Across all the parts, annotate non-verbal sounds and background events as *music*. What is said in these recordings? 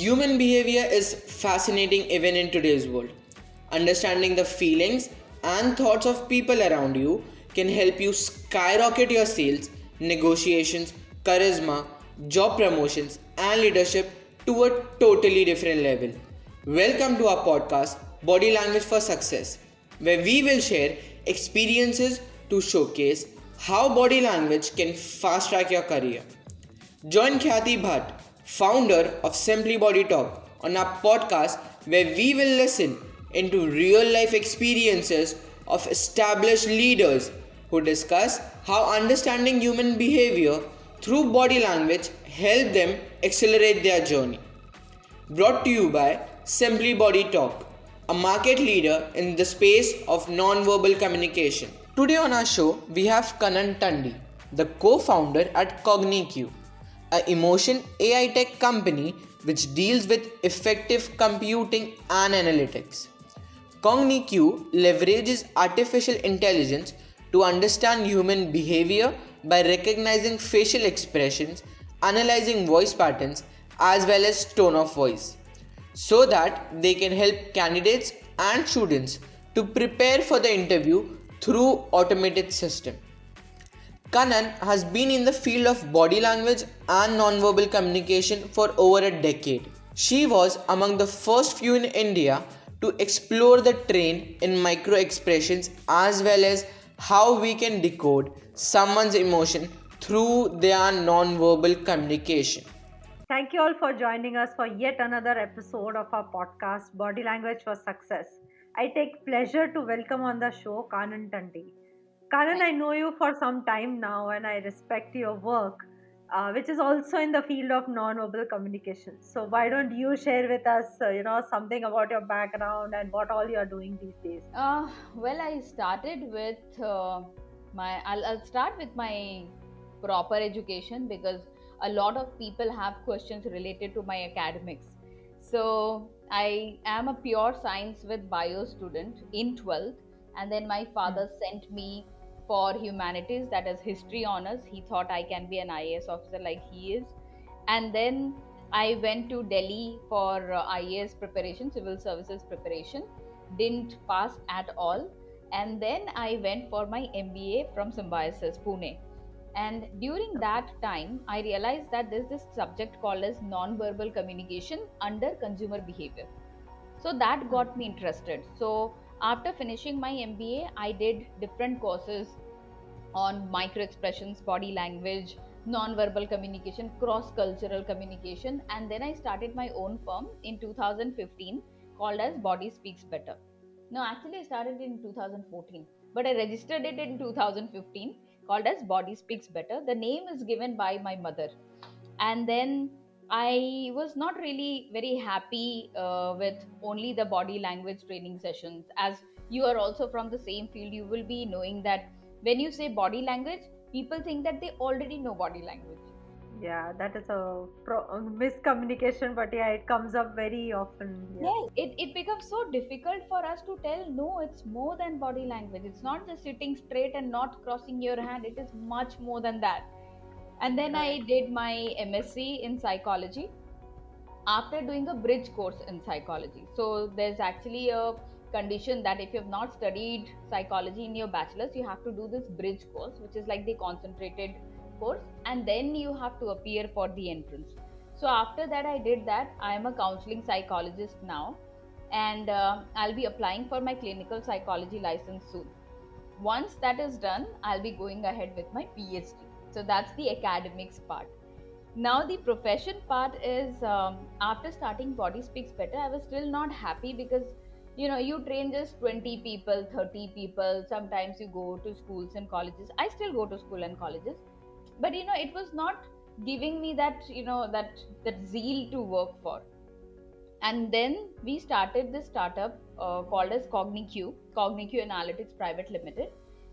Human behavior is fascinating even in today's world. Understanding the feelings and thoughts of people around you can help you skyrocket your sales, negotiations, charisma, job promotions, and leadership to a totally different level. Welcome to our podcast, Body Language for Success, where we will share experiences to showcase how body language can fast track your career. Join Khyati Bhatt, founder of Simply Body Talk, on our podcast where we will listen into real life experiences of established leaders who discuss how understanding human behavior through body language help them accelerate their journey. Brought to you by Simply Body Talk, a market leader in the space of non-verbal communication. Today on our show, we have Kanan Tandi, the co-founder at CogniCue, a emotion AI tech company which deals with effective computing and analytics. CogniCue leverages artificial intelligence to understand human behavior by recognizing facial expressions, analyzing voice patterns, as well as tone of voice, so that they can help candidates and students to prepare for the interview through automated system. Kanan has been in the field of body language and nonverbal communication for over a decade. She was among the first few in India to explore the trend in micro expressions as well as how we can decode someone's emotion through their non-verbal communication. Thank you all for joining us for yet another episode of our podcast, Body Language for Success. I take pleasure to welcome on the show Kanan Tandi. Kanan, I know you for some time now and I respect your work, uh, which is also in the field of non-verbal communication. So why don't you share with us, uh, you know, something about your background and what all you're doing these days? Uh, well, I started with uh, my. I'll, I'll start with my proper education because a lot of people have questions related to my academics. So I am a pure science with bio student in 12th, and then my father sent me for humanities, that is history honors. He thought I can be an IAS officer like he is. And then I went to Delhi for uh, IAS preparation, civil services preparation. Didn't pass at all. And then I went for my MBA from Symbiosis, Pune. And during that time, I realized that there's this subject called as non-verbal communication under consumer behavior. So that got me interested. So after finishing my MBA, I did different courses on micro expressions, body language, non-verbal communication, cross-cultural communication, and then I started my own firm in 2015 called as Body Speaks Better. No, actually I started in 2014, but I registered it in 2015 called as Body Speaks Better. The name is given by my mother. And then I was not really very happy uh, with only the body language training sessions. As you are also from the same field, you will be knowing that when you say body language, people think that they already know body language. Yeah, that is a pro- miscommunication, but yeah, it comes up very often. Yeah. Yes, it, it becomes so difficult for us to tell no, it's more than body language. It's not just sitting straight and not crossing your hand, it is much more than that. And then I did my MSc in psychology after doing a bridge course in psychology. So there's actually a condition that if you have not studied psychology in your bachelor's, you have to do this bridge course, which is like the concentrated course, and then you have to appear for the entrance. So after that, I did that. I am a counseling psychologist now, and uh, I'll be applying for my clinical psychology license soon. Once that is done, I'll be going ahead with my PhD. So that's the academics part. Now, the profession part is um, after starting Body Speaks Better, I was still not happy because you know you train just 20 people 30 people. Sometimes you go to schools and colleges. I still go to school and colleges. But you know it was not giving me that you know that that zeal to work for. And then we started this startup uh, called as CogniCue CogniCue analytics private limited.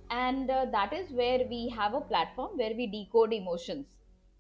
And uh, that is where we have a platform where we decode emotions.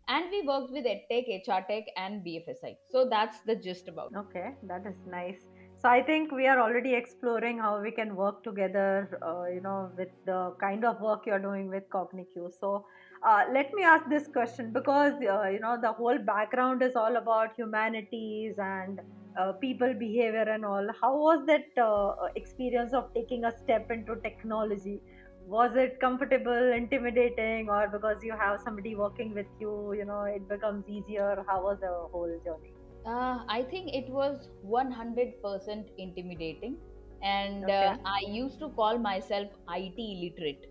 And we worked with edtech hr tech and bfsi so that's the gist about it. Okay, that is nice. So i think we are already exploring how we can work together uh, you know with the kind of work you're doing with CogniCue. So uh, let me ask this question because uh, you know the whole background is all about humanities and uh, people behavior and all. How was that uh, experience of taking a step into technology? Was it comfortable intimidating or because you have somebody working with you you know it becomes easier? How was the whole journey uh, I think it was 100% intimidating. And uh, I used to call myself IT illiterate,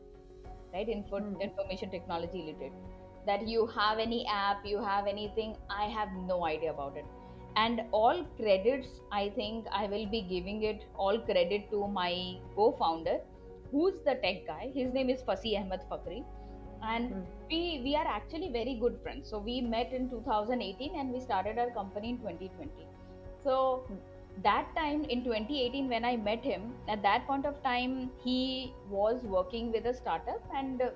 right? Info- Hmm. information technology illiterate. That you have any app, you have anything, I have no idea about it. And all credits, I think I will be giving it all credit to my co founder, who's the tech guy. His name is Fasi Ahmed Fakri. And Hmm. we we are actually very good friends so we met in 2018 and we started our company in 2020 so Hmm. that time in 2018 when i met him at that point of time he was working with a startup and uh,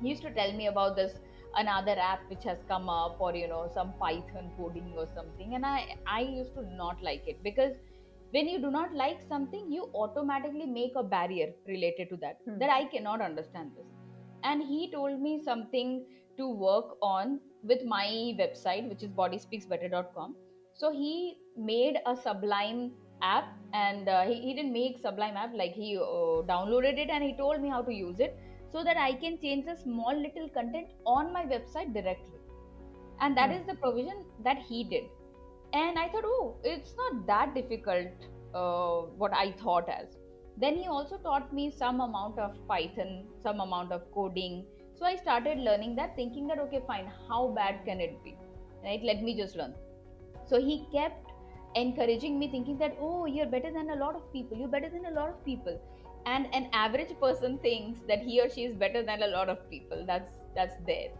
he used to tell me about this another app which has come up or you know some python coding or something and i i used to not like it because when you do not like something you automatically make a barrier related to that Hmm. that i cannot understand this and he told me something to work on with my website which is bodyspeaksbetter.com so he made a sublime app and uh, he, he didn't make sublime app like he uh, downloaded it and he told me how to use it so that i can change the small little content on my website directly. And that Hmm. is the provision that he did. And i thought oh it's not that difficult uh, what i thought as then he also taught me some amount of python some amount of coding. So i started learning that thinking that okay fine how bad can it be? Right? Let me just learn. So he kept encouraging me thinking that oh you're better than a lot of people you're better than a lot of people. And an average person thinks that he or she is better than a lot of people. That's that's there.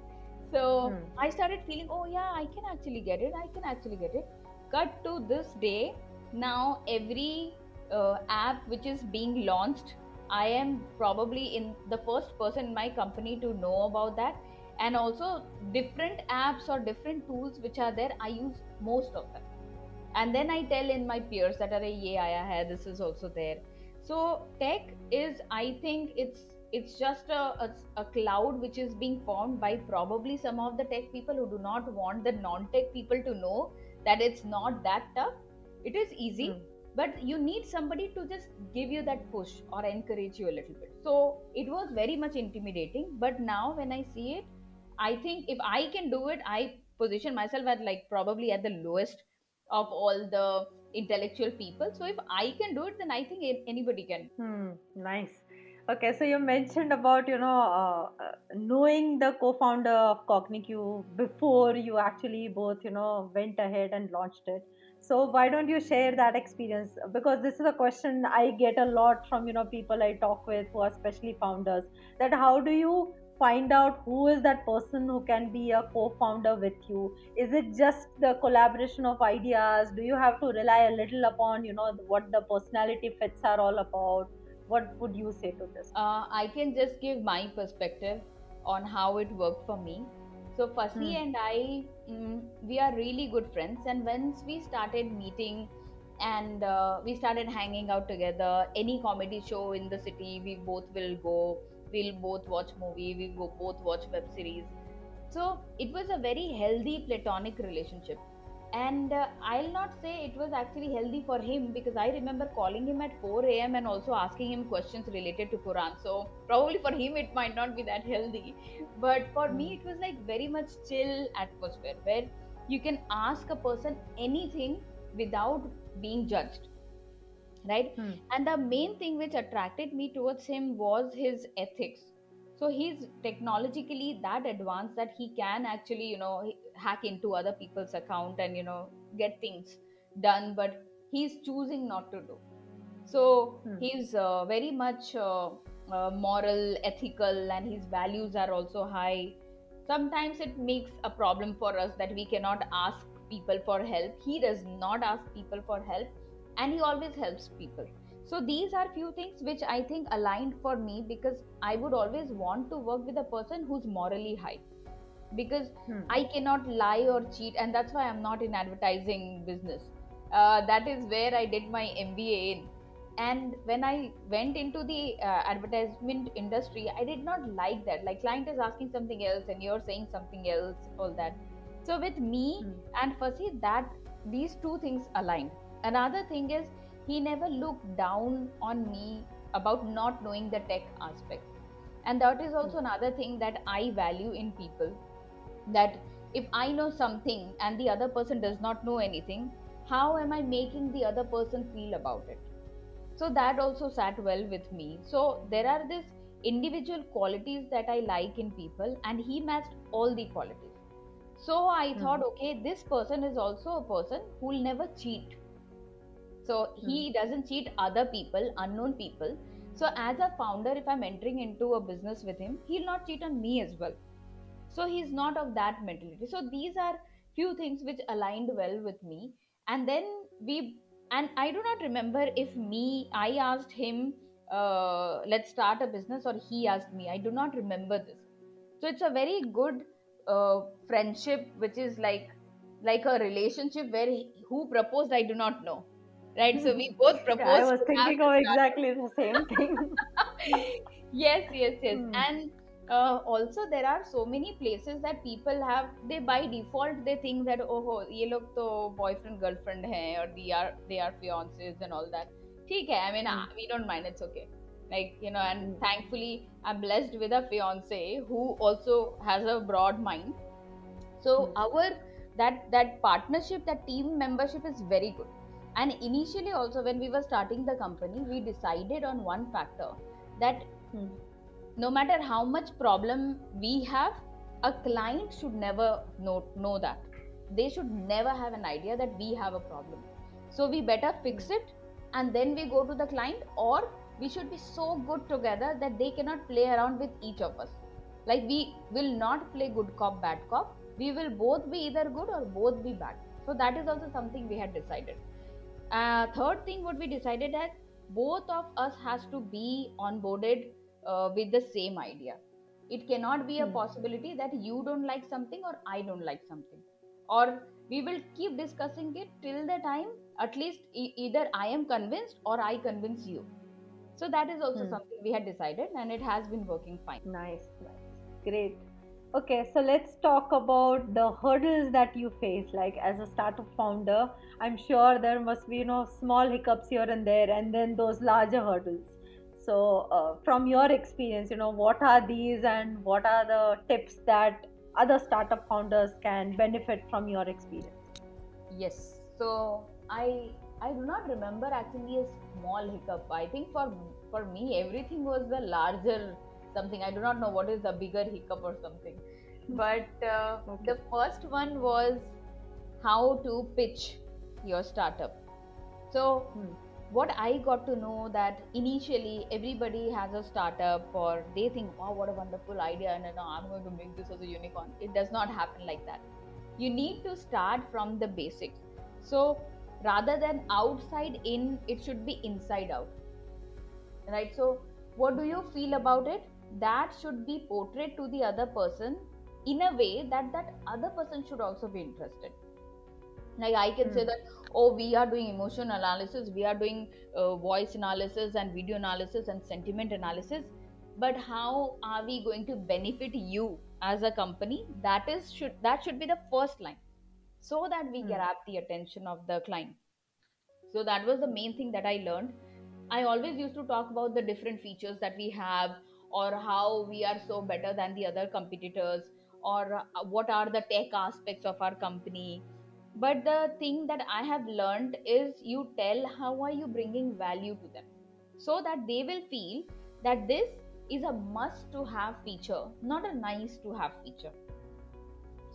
So Hmm. i started feeling oh yeah i can actually get it i can actually get it. Cut to this day now every uh, app which is being launched. I am probably in the first person in my company to know about that. And also different apps or different tools which are there i use most of them. And then i tell in my peers that are ye aaya hai this is also there. So tech is i think it's it's just a, a, a cloud which is being formed by probably some of the tech people who do not want the non-tech people to know that it's not that tough. It is easy. Hmm. But you need somebody to just give you that push or encourage you a little bit so it was very much intimidating but now when i see it i think if i can do it i position myself at like probably at the lowest of all the intellectual people so if i can do it then i think anybody can Hmm, nice. Okay, so you mentioned about you know uh, uh, knowing the co-founder of CogniCue before you actually both you know went ahead and launched it. So why don't you share that experience? Because this is a question I get a lot from you know people I talk with who are especially founders. That how do you find out who is that person who can be a co-founder with you? Is it just the collaboration of ideas? Do you have to rely a little upon you know what the personality fits are all about? what would you say to this uh, I can just give my perspective on how it worked for me. So, Fasi Hmm. and I, we are really good friends. And once we started meeting and uh, we started hanging out together, any comedy show in the city, we both will go. We'll both watch movie. We both watch web series. So it was a very healthy platonic relationship and uh, i'll not say it was actually healthy for him because i remember calling him at 4 a.m and also asking him questions related to quran. So probably for him it might not be that healthy. But for me it was like very much chill atmosphere where you can ask a person anything without being judged right? Hmm. and the main thing which attracted me towards him was his ethics so he's technologically that advanced that he can actually you know hack into other people's account and you know get things done but he's choosing not to do. So Hmm. he's uh, very much uh, uh, moral ethical and his values are also high. Sometimes it makes a problem for us that we cannot ask people for help. He does not ask people for help and he always helps people so these are few things which i think aligned for me because i would always want to work with a person who's morally high. Because Hmm. i cannot lie or cheat and that's why i'm not in advertising business. Uh, that is where i did my mba in. And when i went into the uh, advertisement industry i did not like that. Like client is asking something else and you're saying something else all that. So with me Hmm. and Fasi, that these two things aligned another thing is he never looked down on me about not knowing the tech aspect. And that is also another thing that i value in people that if i know something and the other person does not know anything how am i making the other person feel about it? So that also sat well with me. So there are these individual qualities that i like in people and he matched all the qualities. So i Hmm. thought okay this person is also a person who will never cheat so he doesn't cheat other people unknown people. So as a founder if i'm entering into a business with him he'll not cheat on me as well. So he's not of that mentality. So these are few things which aligned well with me. And then we and i do not remember if me i asked him uh, let's start a business or he asked me. I do not remember this. So it's a very good uh, friendship which is like like a relationship where he, who proposed i do not know right so we both proposed Yeah, I was to have thinking to of start exactly the same thing. *laughs* yes yes yes Hmm. and uh, also there are so many places that people have they by default they think that oh ye log to boyfriend girlfriend hai or they are they are fiancés and all that ठीक है I mean Hmm. uh, we don't mind it's okay like you know and Hmm. thankfully I'm blessed with a fiance who also has a broad mind so Hmm. our that that partnership that team membership is very good and initially also when we were starting the company we decided on one factor that Hmm. no matter how much problem we have a client should never know know that. They should never have an idea that we have a problem. So we better fix it and then we go to the client or we should be so good together that they cannot play around with each of us. Like we will not play good cop bad cop. We will both be either good or both be bad. So that is also something we had decided uh, third thing what we decided that both of us has to be onboarded uh, with the same idea it cannot be a Hmm. possibility that you don't like something or i don't like something or we will keep discussing it till the time at least e- either i am convinced or i convince you so that is also Hmm. something we had decided and it has been working fine Nice, nice, great. Okay, so let's talk about the hurdles that you face. Like as a startup founder, I'm sure there must be you know small hiccups here and there, and then those larger hurdles. So, uh, from your experience, you know what are these, and what are the tips that other startup founders can benefit from your experience? yes so i i do not remember actually a small hiccup i think for for me everything was the larger something. I do not know what is the bigger hiccup or something. But uh, Okay. the first one was how to pitch your startup. So Hmm. what i got to know that initially everybody has a startup or they think wow what a wonderful idea and i'm going to make this as a unicorn. It does not happen like that. You need to start from the basics. So rather than outside in it should be inside out. Right? So what do you feel about it that should be portrayed to the other person in a way that that other person should also be interested like i can say Hmm. that oh we are doing emotion analysis we are doing uh, voice analysis and video analysis and sentiment analysis but how are we going to benefit you as a company that is should that should be the first line so that we Hmm. grab the attention of the client so that was the main thing that i learned i always used to talk about the different features that we have or how we are so better than the other competitors or uh, what are the tech aspects of our company. But the thing that i have learned is you tell how are you bringing value to them so that they will feel that this is a must to have feature not a nice to have feature.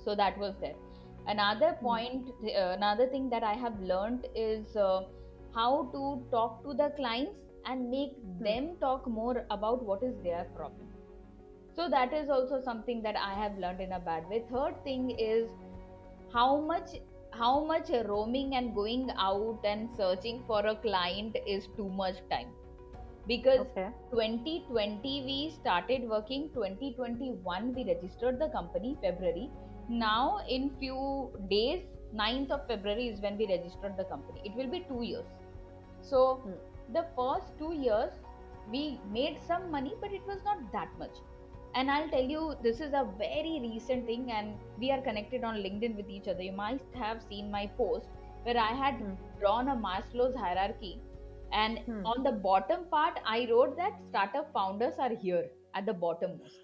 So that was there. Another point uh, another thing that i have learned is uh, how to talk to the clients and make them talk more about what is their problem so that is also something that i have learned in a bad way third thing is how much how much roaming and going out and searching for a client is too much time because Okay. 2020 we started working 2021 we registered the company february now in few days 9th of February is when we registered the company. It will be two years. So Hmm. The first two years we made some money, but it was not that much. And I'll tell you, this is a very recent thing, and we are connected on LinkedIn with each other. You might have seen my post where I had Hmm. drawn a Maslow's hierarchy, and Hmm. on the bottom part, I wrote that startup founders are here at the bottom most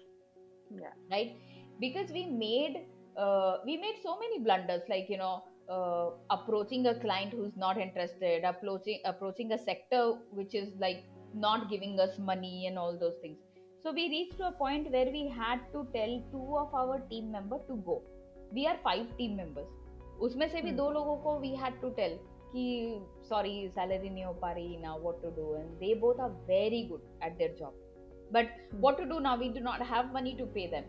Yeah. right because we made uh, we made so many blunders like you know uh, approaching a client who's not interested approaching approaching a sector which is like not giving us money and all those things so we reached to a point where we had to tell two of our team member to go we are five team members उसमें से भी Hmm. दो लोगों को we had to tell कि sorry salary नहीं हो पा रही now what to do and they both are very good at their job but Hmm. what to do now we do not have money to pay them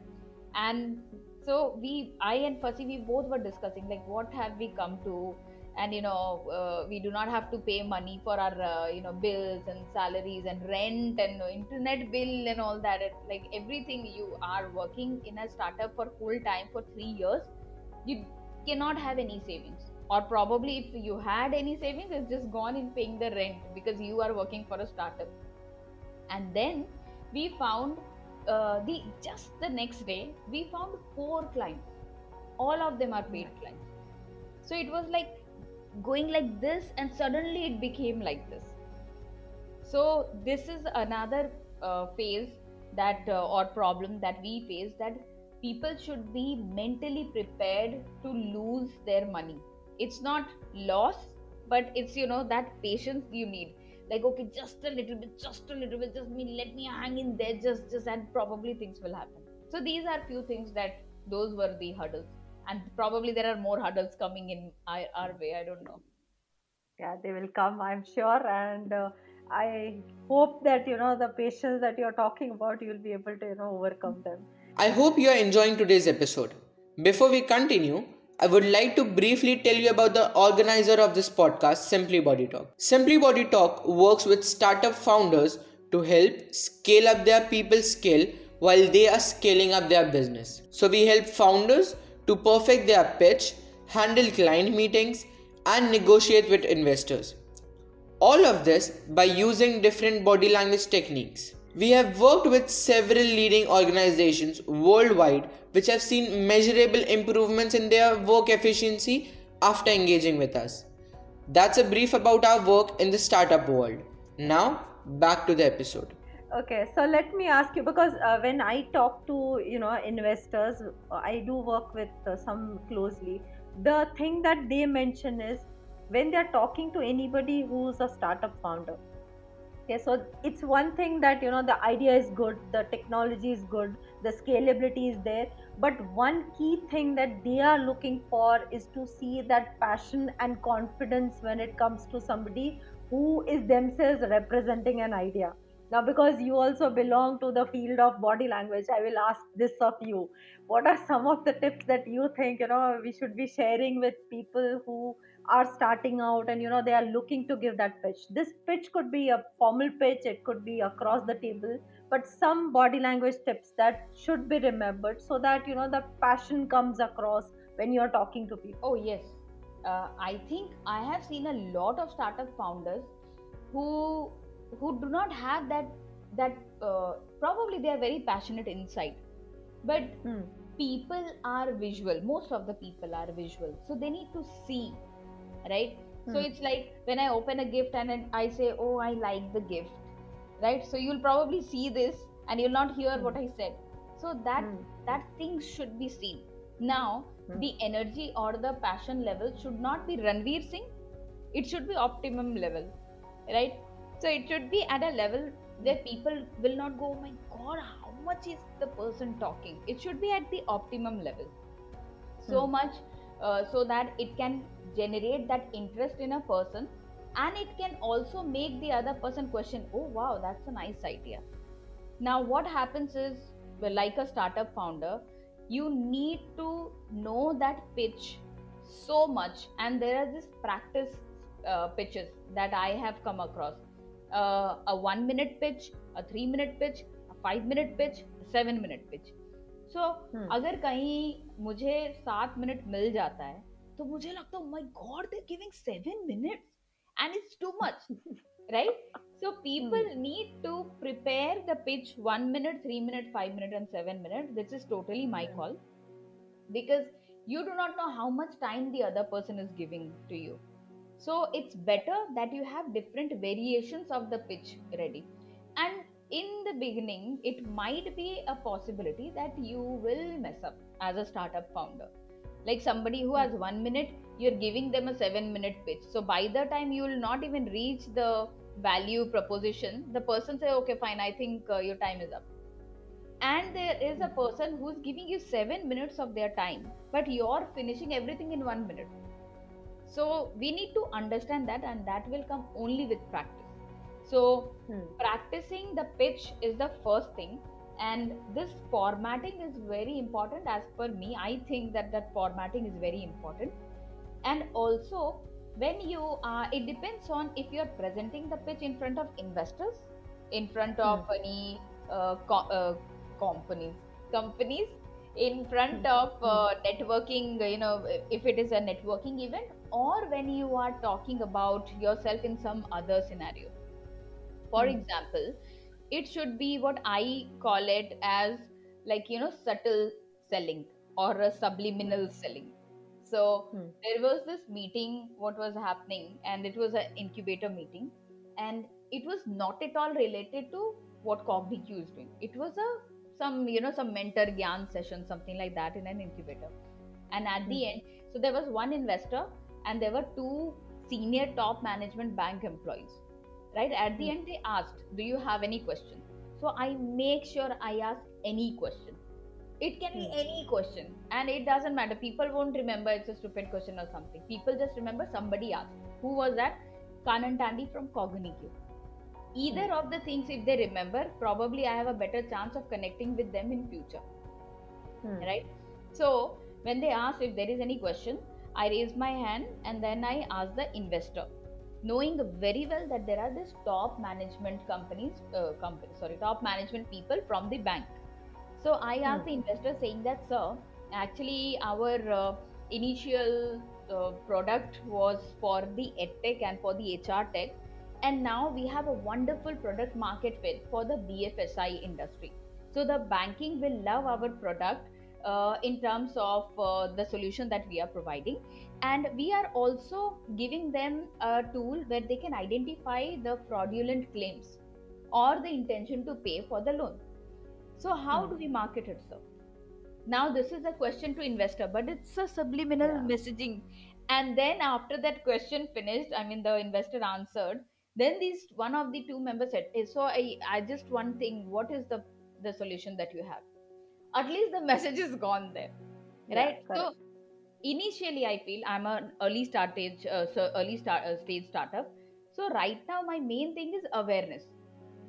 and so we i and Fasi we both were discussing like what have we come to? And you know uh, we do not have to pay money for our uh, you know bills and salaries and rent and internet bill and all that. It- like everything you are working in a startup for full time for 3 years you cannot have any savings. Or probably if you had any savings it's just gone in paying the rent because you are working for a startup. And then we found uh, the just the next day we found four clients. All of them are paid clients. So it was like going like this and suddenly it became like this. So this is another uh, phase that uh, or problem that we face that people should be mentally prepared to lose their money. It's not loss but it's you know that patience you need like okay just a little bit just a little bit just me let me hang in there just just and probably things will happen. So these are few things that those were the hurdles. And probably there are more hurdles coming in our, our way i don't know. Yeah they will come i'm sure. And uh, i hope that you know the patience that you're talking about you'll be able to you know overcome them. I hope you are enjoying today's episode. Before we continue, I would like to briefly tell you about the organizer of this podcast, Simply Body Talk. Simply Body Talk works with startup founders to help scale up their people skill while they are scaling up their business. So we help founders to perfect their pitch, handle client meetings, and negotiate with investors. All of this by using different body language techniques. We have worked with several leading organizations worldwide which have seen measurable improvements in their work efficiency after engaging with us. That's a brief about our work in the startup world. Now, back to the episode. okay so let me ask you because uh, when i talk to you know investors i do work with uh, some closely the thing that they mention is when they're talking to anybody who's a startup founder okay so it's one thing that you know the idea is good the technology is good the scalability is there but one key thing that they are looking for is to see that passion and confidence when it comes to somebody who is themselves representing an idea. Now because you also belong to the field of body language i will ask this of you. What are some of the tips that you think you know we should be sharing with people who are starting out and you know they are looking to give that pitch this pitch could be a formal pitch it could be across the table but some body language tips that should be remembered so that you know the passion comes across when you're talking to people Oh yes, uh, I think I have seen a lot of startup founders who who do not have that that uh, probably they are very passionate inside, but Hmm. people are visual. Most of the people are visual, so they need to see, right? So Hmm. it's like when I open a gift and I say, "Oh, I like the gift," right? So you'll probably see this and you'll not hear what I said. So that Hmm. that thing should be seen. Now Hmm. the energy or the passion level should not be Ranveer Singh. It should be optimum level, right? So it should be at a level where people will not go, oh my god, how much is the person talking? It should be at the optimum level. So Hmm. much uh, so that it can generate that interest in a person and it can also make the other person question, oh wow, that's a nice idea. Now, what happens is, like a startup founder, you need to know that pitch so much, and there are this practice uh, pitches that I have come across uh, a one minute pitch, a three minute pitch, a five minute pitch, a seven minute pitch. So hmm. अगर कहीं मुझे सात minute मिल जाता है तो मुझे लगता है my god they giving seven minutes and it's too much right so people need to prepare the pitch one minute three minute five minute and seven minute this is totally my call because you do not know how much time the other person is giving to you so it's better that you have different variations of the pitch ready and in the beginning it might be a possibility that you will mess up as a startup founder. Like somebody who has one minute you're giving them a seven minute pitch. So by the time you will not even reach the value proposition the person say okay fine i think uh, your time is up. And there is a person who's giving you seven minutes of their time but you're finishing everything in one minute. So we need to understand that and that will come only with practice so Hmm. practicing the pitch is the first thing. And this formatting is very important as per me. I think that that formatting is very important. And also when you are it depends on if you're presenting the pitch in front of investors in front of any uh, co- uh, companies companies in front Hmm. of uh, networking you know if it is a networking event or when you are talking about yourself in some other scenario for Hmm. example it should be what i call it as like you know subtle selling or a subliminal selling. So Hmm. there was this meeting what was happening and it was an incubator meeting and it was not at all related to what CogniCue is doing. It was a some you know some mentor gyan session something like that in an incubator. And at the end so there was one investor and there were two senior top management bank employees right? At the Hmm. end they asked do you have any question? So i make sure i ask any question. It can be Hmm. any question and it doesn't matter. People won't remember it's a stupid question or something. People just remember somebody asked. Who was that? Kanan Tandi from CogniCue either Hmm. of the things if they remember probably i have a better chance of connecting with them in future. Hmm. right? So when they ask if there is any question i raise my hand and then i ask the investor knowing very well that there are these top management companies uh, company, sorry top management people from the bank. So i asked the investor saying that sir actually our uh, initial uh, product was for the edtech and for the hr tech and now we have a wonderful product market fit for the bfsi industry. So the banking will love our product uh, in terms of uh, the solution that we are providing and we are also giving them a tool where they can identify the fraudulent claims or the intention to pay for the loan. So how Hmm. do we market it sir? Now this is a question to investor but it's a subliminal Yeah. messaging. And then after that question finished i mean the investor answered. Then these one of the two members said "Eh, so i i just one thing. What is the the solution that you have? At least the *laughs* message is gone there Yeah, right? So correct initially i feel i'm an early start stage uh, so early start uh, stage startup so right now my main thing is awareness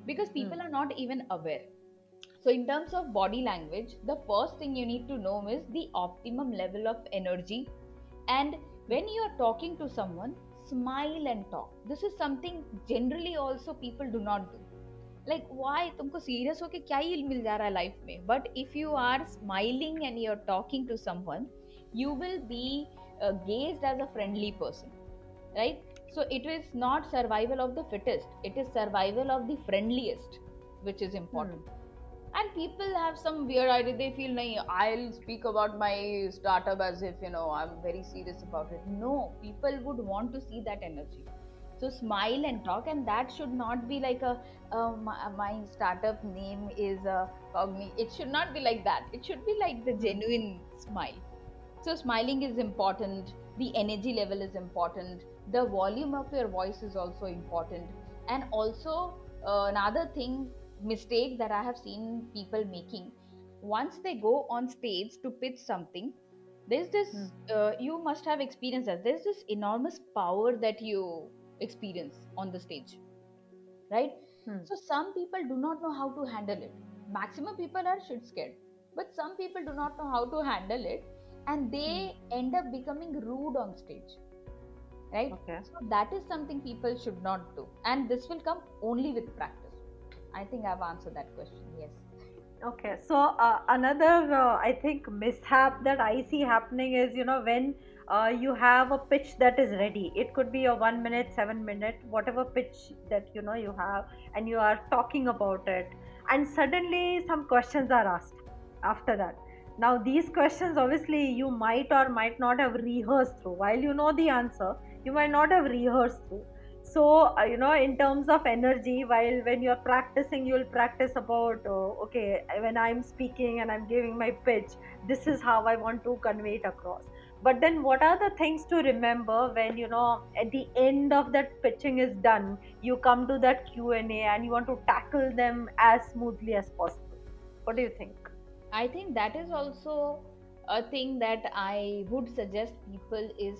because people Hmm. are not even aware so in terms of body language the first thing you need to know is the optimum level of energy and when you are talking to someone smile and talk this is something generally also people do not do like why तुमको serious होके क्या ही मिल जा रहा है life में but if you are smiling and you're talking to someone you will be uh, gauged as a friendly person right? So it is not survival of the fittest it is survival of the friendliest which is important. And people have some weird idea they feel like i'll speak about my startup as if you know i'm very serious about it. No people would want to see that energy. So smile and talk and that should not be like a uh, my, my startup name is uh, cogni it should not be like that. It should be like the genuine smile so smiling is important. The energy level is important. The volume of your voice is also important. And also uh, another thing mistake that i have seen people making. Once they go on stage to pitch something there's this Hmm. uh, you must have experienced that. There's this enormous power that you experience on the stage right? Hmm. so some people do not know how to handle it. Maximum people are shit scared but some people do not know how to handle it and they end up becoming rude on stage right Okay. so that is something people should not do and this will come only with practice i think i've answered that question yes Okay, so uh, another, uh, I think, mishap that I see happening is, you know, when uh, you have a pitch that is ready. It could be a one minute, seven minute, whatever pitch that you know you have, and you are talking about it, and suddenly some questions are asked after that. Now, these questions obviously you might or might not have rehearsed through. While you know the answer, you might not have rehearsed through. So uh, you know in terms of energy while when you're practicing you'll practice about uh, okay when i'm speaking and i'm giving my pitch this is how i want to convey it across. But then what are the things to remember when you know at the end of that pitching is done you come to that q&a and you want to tackle them as smoothly as possible? What do you think i think that is also a thing that i would suggest people is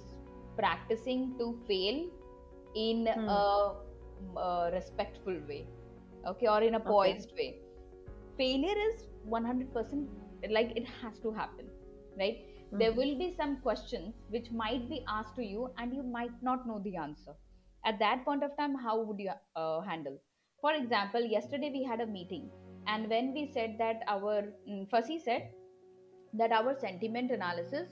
practicing to fail in hmm. a, a, respectful way okay or in a poised okay. way failure is 100% like it has to happen right mm-hmm. there will be some questions which might be asked to you and you might not know the answer at that point of time how would you uh, handle for example yesterday we had a meeting and when we said that our mm, Fasi said that our sentiment analysis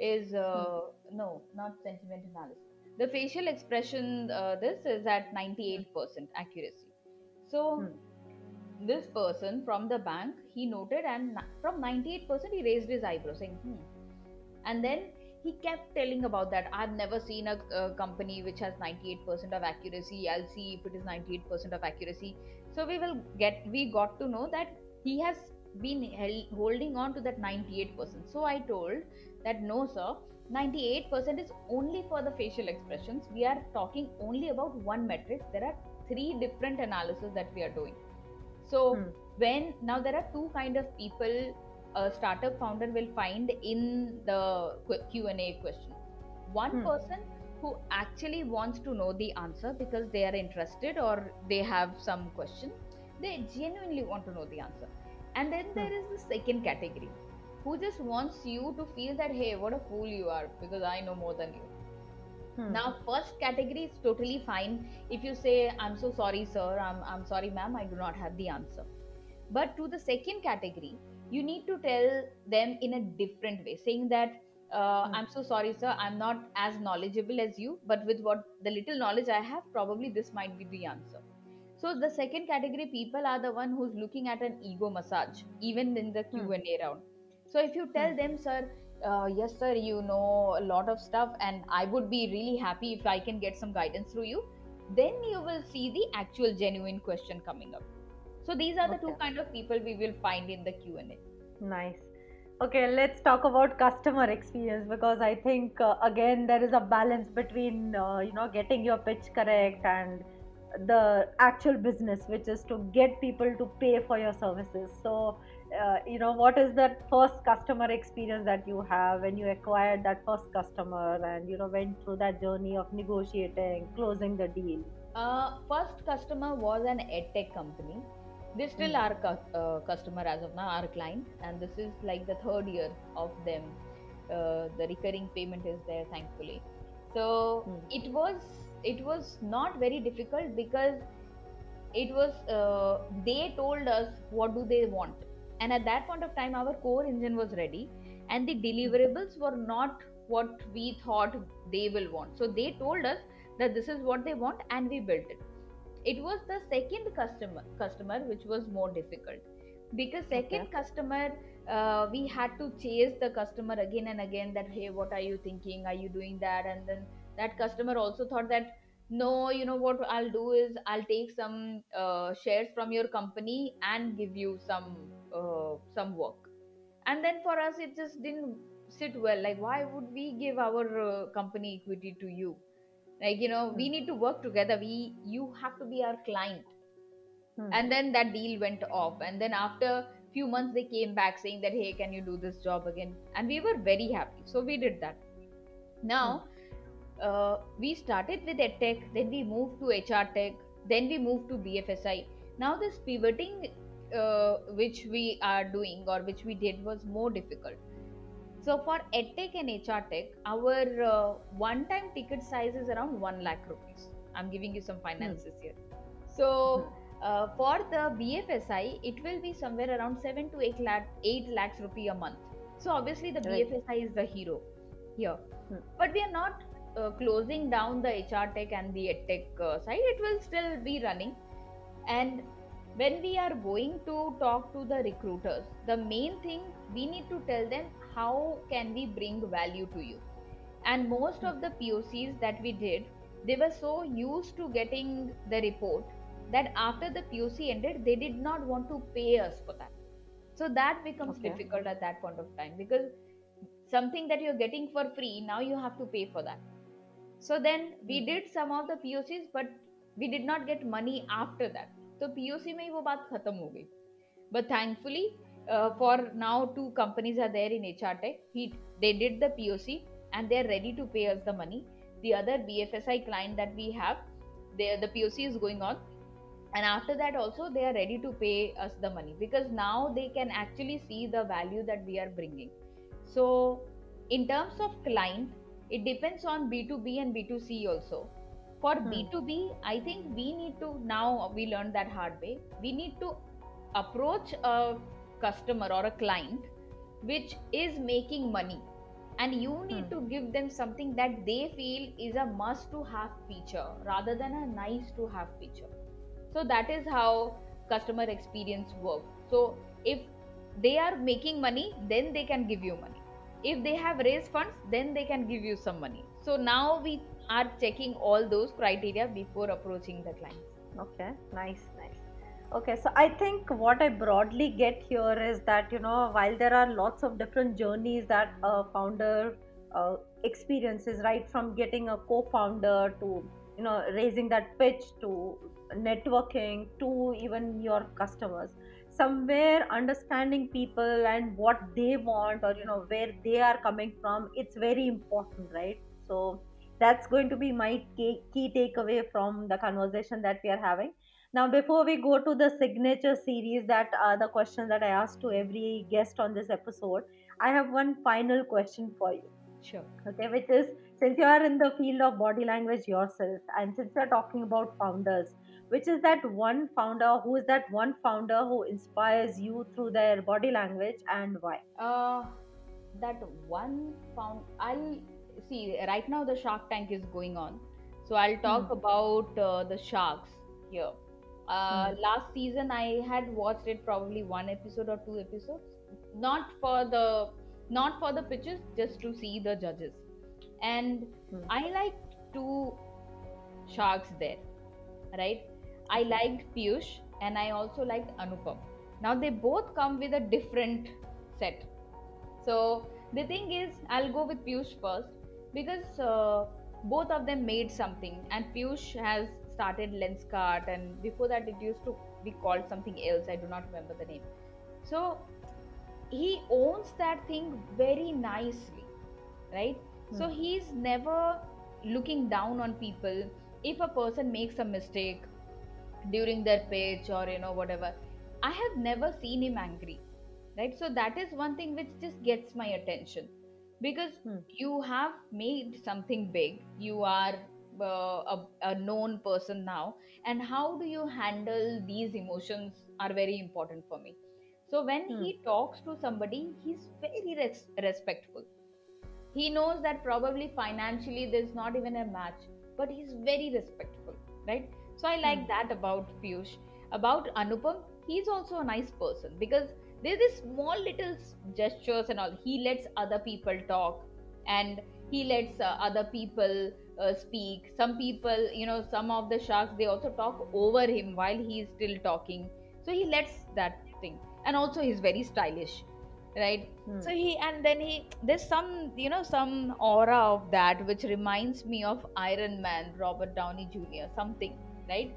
is uh, hmm. no not sentiment analysis. The facial expression uh, this is at 98% accuracy. So hmm. this person from the bank he noted and from 98% he raised his eyebrow saying hmm. And then he kept telling about that i've never seen a, a company which has 98% of accuracy. I'll see if it is 98% of accuracy so we will get we got to know that he has been held, holding on to that 98% so i told that no sir 98% is only for the facial expressions. We are talking only about one metric there are three different analysis that we are doing. So hmm. when now there are two kind of people a startup founder will find in the q&a question. One hmm. person who actually wants to know the answer because they are interested or they have some question they genuinely want to know the answer. And then hmm. there is the second category who just wants you to feel that hey what a fool you are because i know more than you. Hmm. now first category is totally fine. If you say i'm so sorry sir. I'm, I'm sorry ma'am. I do not have the answer. But to the second category you need to tell them in a different way saying that uh, hmm. i'm so sorry sir i'm not as knowledgeable as you but with what the little knowledge i have probably this might be the answer so the second category people are the one who's looking at an ego massage even in the q&a hmm. round so if you tell hmm. them sir uh, yes sir you know a lot of stuff and i would be really happy if i can get some guidance through you then you will see the actual genuine question coming up so these are the okay. two kind of people we will find in the q&a nice okay let's talk about customer experience because i think uh, again there is a balance between uh, you know getting your pitch correct and the actual business which is to get people to pay for your services. So uh, you know what is that first customer experience that you have when you acquired that first customer and you know went through that journey of negotiating closing the deal? Uh, first customer was an edtech company they still are cu- uh, customer as of now our client and this is like the third year of them. Uh, the recurring payment is there thankfully. So mm. it was it was not very difficult because it was uh, they told us what do they want. And at that point of time our core engine was ready and the deliverables were not what we thought they will want. So they told us that this is what they want and we built it it was the second customer customer which was more difficult. Because second okay. customer uh, we had to chase the customer again and again that hey what are you thinking? Are you doing that? And then that customer also thought that no you know what i'll do is i'll take some uh, shares from your company and give you some uh, some work. And then for us it just didn't sit well. Like why would we give our uh, company equity to you like you know we hmm. need to work together. We you have to be our client. Hmm. and then that deal went off. And then after few months they came back saying that hey can you do this job again? And we were very happy. So we did that. Now hmm. uh, we started with edtech then we moved to hr tech then we moved to bfsi now this pivoting uh, which we are doing or which we did was more difficult so for EdTech and HR Tech, our uh, one-time ticket size is around one lakh rupees. I'm giving you some finances hmm. here. So uh, for the BFSI, it will be somewhere around 7 to 8 lakh, 8 lakhs rupee a month. So obviously the Right. BFSI is the hero here. Hmm. But we are not uh, closing down the HR tech and the edtech uh, side. It will still be running. And when we are going to talk to the recruiters, the main thing we need to tell them how can we bring value to you. And most of the POCs that we did, they were so used to getting the report that after the POC ended, they did not want to pay us for that. So that becomes Okay. difficult at that point of time because something that you're getting for free, now you have to pay for that. So then we Hmm. did some of the POCs, but we did not get money after that. तो POC में ही वो बात खत्म हो गई. But thankfully, uh, for now, two companies are there in HR Tech. He, they did the POC and they are ready to pay us the money. The other BFSI client that we have, they, the POC is going on. And after that, also, they are ready to pay us the money because now they can actually see the value that we are bringing. So, in terms of client, it depends on B2B and B2C also. For Hmm. B2B, I think we need to now we learned that hard way. We need to approach a customer or a client which is making money. And you need Hmm. to give them something that they feel is a must to have feature rather than a nice to have feature. So that is how customer experience works. So if they are making money then they can give you money. If they have raised funds then they can give you some money. So now we are checking all those criteria before approaching the clients. Okay, nice, nice. Okay, so I think what I broadly get here is that you know while there are lots of different journeys that a founder uh, experiences, right from getting a co-founder to you know raising that pitch to networking to even your customers, somewhere understanding people and what they want or you know where they are coming from, it's very important, right? So that's going to be my key, key takeaway from the conversation that we are having now before we go to the signature series that are the questions that i asked to every guest on this episode i have one final question for you. Sure. Okay which is since you are in the field of body language yourself and since you're talking about founders which is that one founder who is that one founder who inspires you through their body language and why? Uh that one found i'll see right now the shark tank is going on. So i'll talk Hmm. about uh, the sharks here uh, Hmm. last season i had watched it probably one episode or two episodes. Not for the not for the pitches just to see the judges. And Hmm. i liked two sharks there right? I liked piyush and i also liked anupam. Now they both come with a different set. So the thing is i'll go with piyush first because uh, both of them made something and piyush has started Lenskart, and before that it used to be called something else i do not remember the name. So he owns that thing very nicely right? So Hmm. he's never looking down on people. If a person makes a mistake during their pitch or you know whatever i have never seen him angry right? So that is one thing which just gets my attention. Because Hmm. you have made something big you are uh, a, a known person now and how do you handle these emotions are very important for me. So when Hmm. he talks to somebody he's very res- respectful. He knows that probably financially there's not even a match but he's very respectful right? So i like Hmm. that about piyush. About anupam he's also a nice person because there's this small little gestures and all. He lets other people talk and he lets uh, other people uh, speak. Some people you know some of the sharks they also talk over him while he's still talking. So he lets that thing. And also he's very stylish right? Hmm. so he and then he there's some you know some aura of that which reminds me of iron man robert downey jr something right?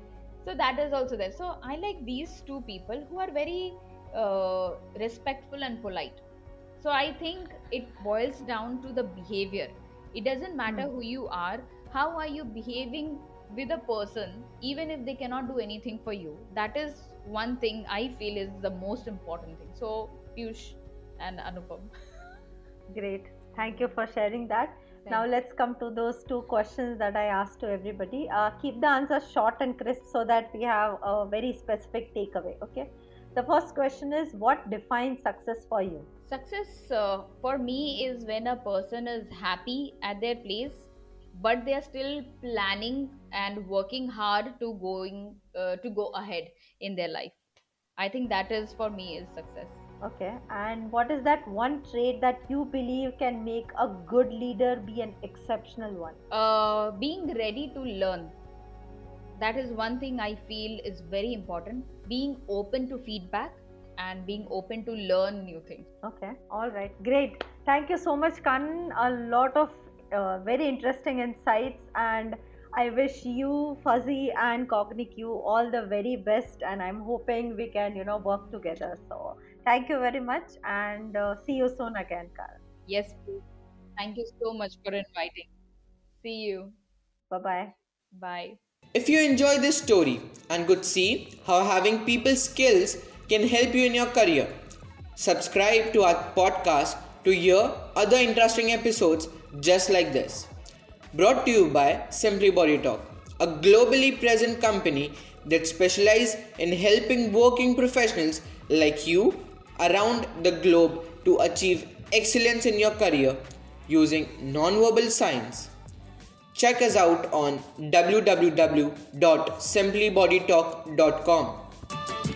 So that is also there. So i like these two people who are very uh, respectful and polite. So i think it boils down to the behavior. It doesn't matter Hmm. who you are how are you behaving with a person even if they cannot do anything for you that is one thing i feel is the most important thing so piyush and anupam Great. Thank you for sharing that. Now let's come to those two questions that I asked to everybody. Uh, keep the answers short and crisp so that we have a very specific takeaway. Okay. The first question is What defines success for you? Success uh, for me is when a person is happy at their place, but they are still planning and working hard to going uh, to go ahead in their life. I think that is for me is success. Okay. And what is that one trait that you believe can make a good leader be an exceptional one? Uh, being ready to learn. That is one thing I feel is very important. Being open to feedback and being open to learn new things. Okay, all right, great. Thank you so much, Kanan. A lot of uh, very interesting insights, and I wish you, Fasi, and CogniCue all the very best. And I'm hoping we can, you know, work together. So thank you very much, and uh, see you soon again, Karan. Yes, please. Thank you so much for inviting. See you. Bye-bye. Bye. If you enjoy this story and could see how having people skills can help you in your career, subscribe to our podcast to hear other interesting episodes just like this. Brought to you by Simply Body Talk, a globally present company that specializes in helping working professionals like you around the globe to achieve excellence in your career using nonverbal signs. Check us out on www.simplybodytalk.com.